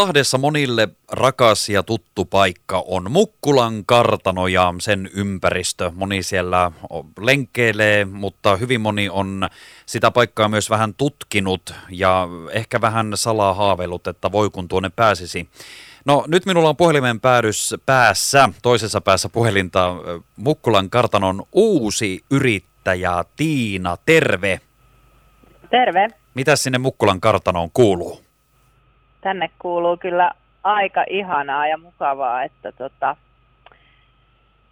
Lahdessa monille rakas ja tuttu paikka on Mukkulan kartano ja sen ympäristö. Moni siellä lenkkeilee, mutta hyvin moni on sitä paikkaa myös vähän tutkinut ja ehkä vähän salaa haaveillut, että voi kun tuonne pääsisi. No nyt minulla on puhelimen päädys päässä, toisessa päässä puhelinta Mukkulan kartanon uusi yrittäjä Tiina, terve. Terve. Mitä sinne Mukkulan kartanoon kuuluu? Tänne kuuluu kyllä aika ihanaa ja mukavaa, että tota,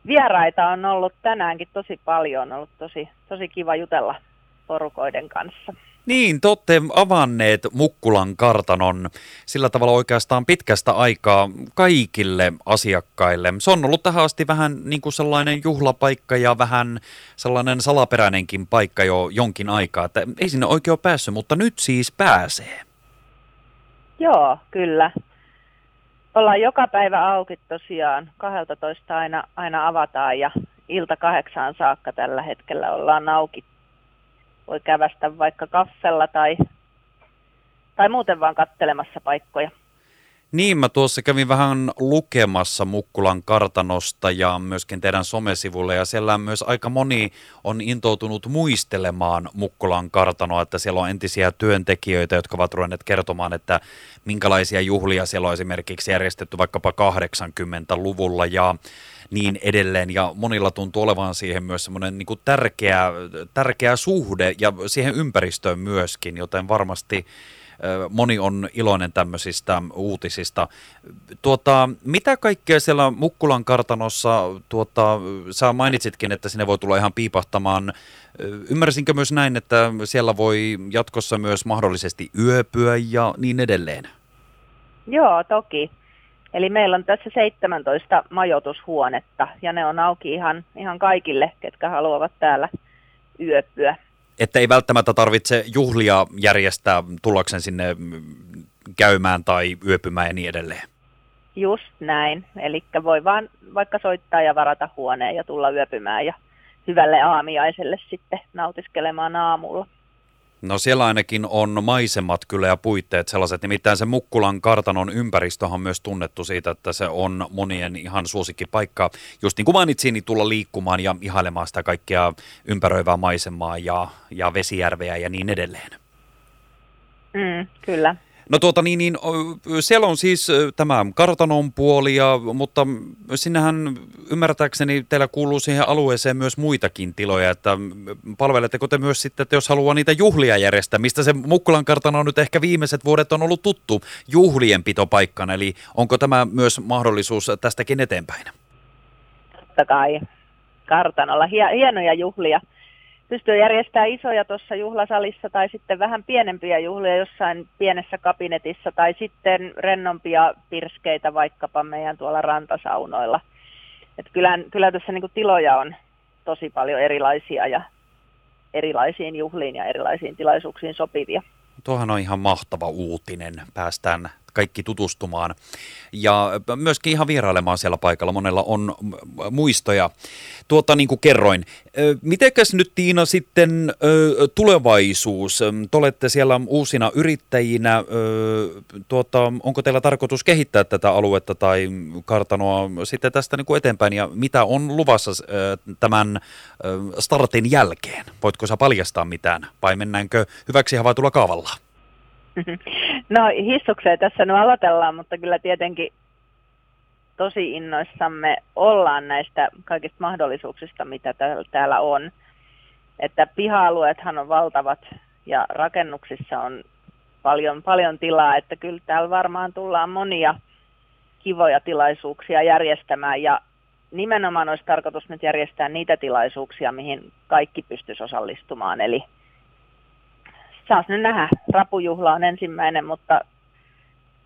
vieraita on ollut tänäänkin tosi paljon, on ollut tosi, tosi kiva jutella porukoiden kanssa. Niin, te olette avanneet Mukkulan kartanon sillä tavalla oikeastaan pitkästä aikaa kaikille asiakkaille. Se on ollut tähän asti vähän niin kuin sellainen juhlapaikka ja vähän sellainen salaperäinenkin paikka jo jonkin aikaa. Että ei sinne oikein ole päässyt, mutta nyt siis pääsee. Joo, kyllä. Ollaan joka päivä auki tosiaan. 12 aina, aina avataan ja ilta kahdeksaan saakka tällä hetkellä ollaan auki. Voi kävästä vaikka kaffella tai, tai muuten vaan kattelemassa paikkoja. Niin, mä tuossa kävin vähän lukemassa Mukkulan kartanosta ja myöskin teidän somesivulle ja siellä myös aika moni on intoutunut muistelemaan Mukkulan kartanoa, että siellä on entisiä työntekijöitä, jotka ovat ruvenneet kertomaan, että minkälaisia juhlia siellä on esimerkiksi järjestetty vaikkapa 80-luvulla ja niin edelleen. Ja monilla tuntuu olevan siihen myös semmoinen niin tärkeä, tärkeä suhde ja siihen ympäristöön myöskin, joten varmasti moni on iloinen tämmöisistä uutisista. Tuota, mitä kaikkea siellä Mukkulan kartanossa, tuota, sä mainitsitkin, että sinne voi tulla ihan piipahtamaan. Ymmärsinkö myös näin, että siellä voi jatkossa myös mahdollisesti yöpyä ja niin edelleen? Joo, toki. Eli meillä on tässä 17 majoitushuonetta ja ne on auki ihan, ihan kaikille, ketkä haluavat täällä yöpyä että ei välttämättä tarvitse juhlia järjestää tullakseen sinne käymään tai yöpymään ja niin edelleen. Just näin. Eli voi vaan vaikka soittaa ja varata huoneen ja tulla yöpymään ja hyvälle aamiaiselle sitten nautiskelemaan aamulla. No siellä ainakin on maisemat kyllä ja puitteet sellaiset. Nimittäin se Mukkulan kartanon ympäristö on myös tunnettu siitä, että se on monien ihan paikka. Just niin kuin mainitsin, niin tulla liikkumaan ja ihailemaan sitä kaikkea ympäröivää maisemaa ja, ja vesijärveä ja niin edelleen. Mm, kyllä. No tuota niin, niin siellä on siis tämä kartanon puoli, ja, mutta sinnehän ymmärtääkseni teillä kuuluu siihen alueeseen myös muitakin tiloja, että palveletteko te myös sitten, että jos haluaa niitä juhlia järjestää, mistä se Mukkulan kartano on nyt ehkä viimeiset vuodet on ollut tuttu juhlien pitopaikkana, eli onko tämä myös mahdollisuus tästäkin eteenpäin? Totta kai. Kartanolla hienoja juhlia pystyy järjestämään isoja tuossa juhlasalissa tai sitten vähän pienempiä juhlia jossain pienessä kabinetissa tai sitten rennompia pirskeitä vaikkapa meidän tuolla rantasaunoilla. Et kyllä, kyllä tässä niin tiloja on tosi paljon erilaisia ja erilaisiin juhliin ja erilaisiin tilaisuuksiin sopivia. Tuohan on ihan mahtava uutinen. Päästään kaikki tutustumaan ja myöskin ihan vierailemaan siellä paikalla. Monella on muistoja. Tuota, niin kuin kerroin, mitenkäs nyt Tiina sitten tulevaisuus? Te olette siellä uusina yrittäjinä. Tuota, onko teillä tarkoitus kehittää tätä aluetta tai kartanoa sitten tästä niin kuin eteenpäin ja mitä on luvassa tämän startin jälkeen? Voitko sä paljastaa mitään vai mennäänkö hyväksi havaitulla kaavalla? No hissukseen tässä nyt aloitellaan, mutta kyllä tietenkin tosi innoissamme ollaan näistä kaikista mahdollisuuksista, mitä täällä on. Että piha-alueethan on valtavat ja rakennuksissa on paljon, paljon tilaa, että kyllä täällä varmaan tullaan monia kivoja tilaisuuksia järjestämään ja nimenomaan olisi tarkoitus nyt järjestää niitä tilaisuuksia, mihin kaikki pystyisi osallistumaan. Eli saas nyt nähdä. Rapujuhla on ensimmäinen, mutta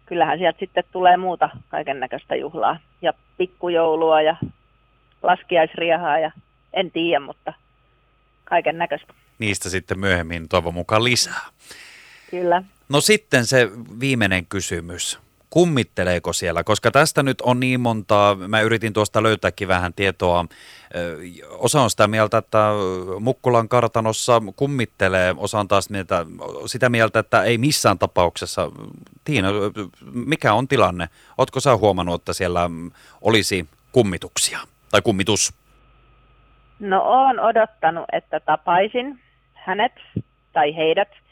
kyllähän sieltä sitten tulee muuta kaiken näköistä juhlaa. Ja pikkujoulua ja laskiaisriahaa ja en tiedä, mutta kaiken näköistä. Niistä sitten myöhemmin toivon mukaan lisää. Kyllä. No sitten se viimeinen kysymys. Kummitteleeko siellä? Koska tästä nyt on niin montaa, mä yritin tuosta löytääkin vähän tietoa. Osa on sitä mieltä, että Mukkulan kartanossa kummittelee, osa on taas mieltä, sitä mieltä, että ei missään tapauksessa. Tiina, mikä on tilanne? Oletko sä huomannut, että siellä olisi kummituksia tai kummitus? No olen odottanut, että tapaisin hänet tai heidät –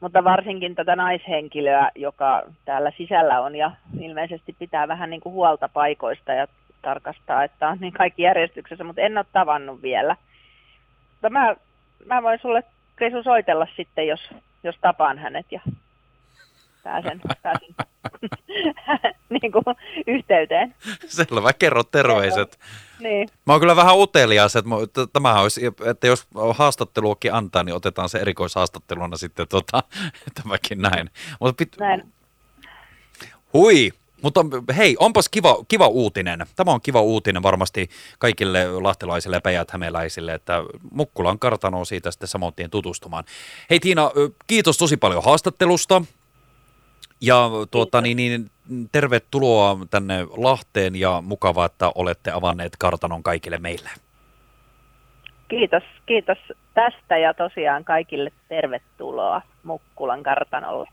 mutta varsinkin tätä naishenkilöä, joka täällä sisällä on ja ilmeisesti pitää vähän niin kuin huolta paikoista ja tarkastaa, että on niin kaikki järjestyksessä, mutta en ole tavannut vielä. Mutta mä, mä voin sulle Krisu soitella sitten, jos, jos tapaan hänet ja pääsen, pääsen niin kuin yhteyteen. Selvä, kerro terveiset. Niin. Mä oon kyllä vähän utelias, että tämä olisi, että jos haastatteluakin antaa, niin otetaan se erikoishaastatteluna sitten tota, tämäkin näin. Mutta pit... näin. Hui, mutta hei, onpas kiva, kiva uutinen. Tämä on kiva uutinen varmasti kaikille lahtelaisille ja päijät-hämeläisille, että Mukkulan kartano on siitä sitten samoin tutustumaan. Hei Tiina, kiitos tosi paljon haastattelusta. Ja tuota, niin, niin, tervetuloa tänne Lahteen ja mukavaa, että olette avanneet kartanon kaikille meille. Kiitos, kiitos tästä ja tosiaan kaikille tervetuloa Mukkulan kartanolle.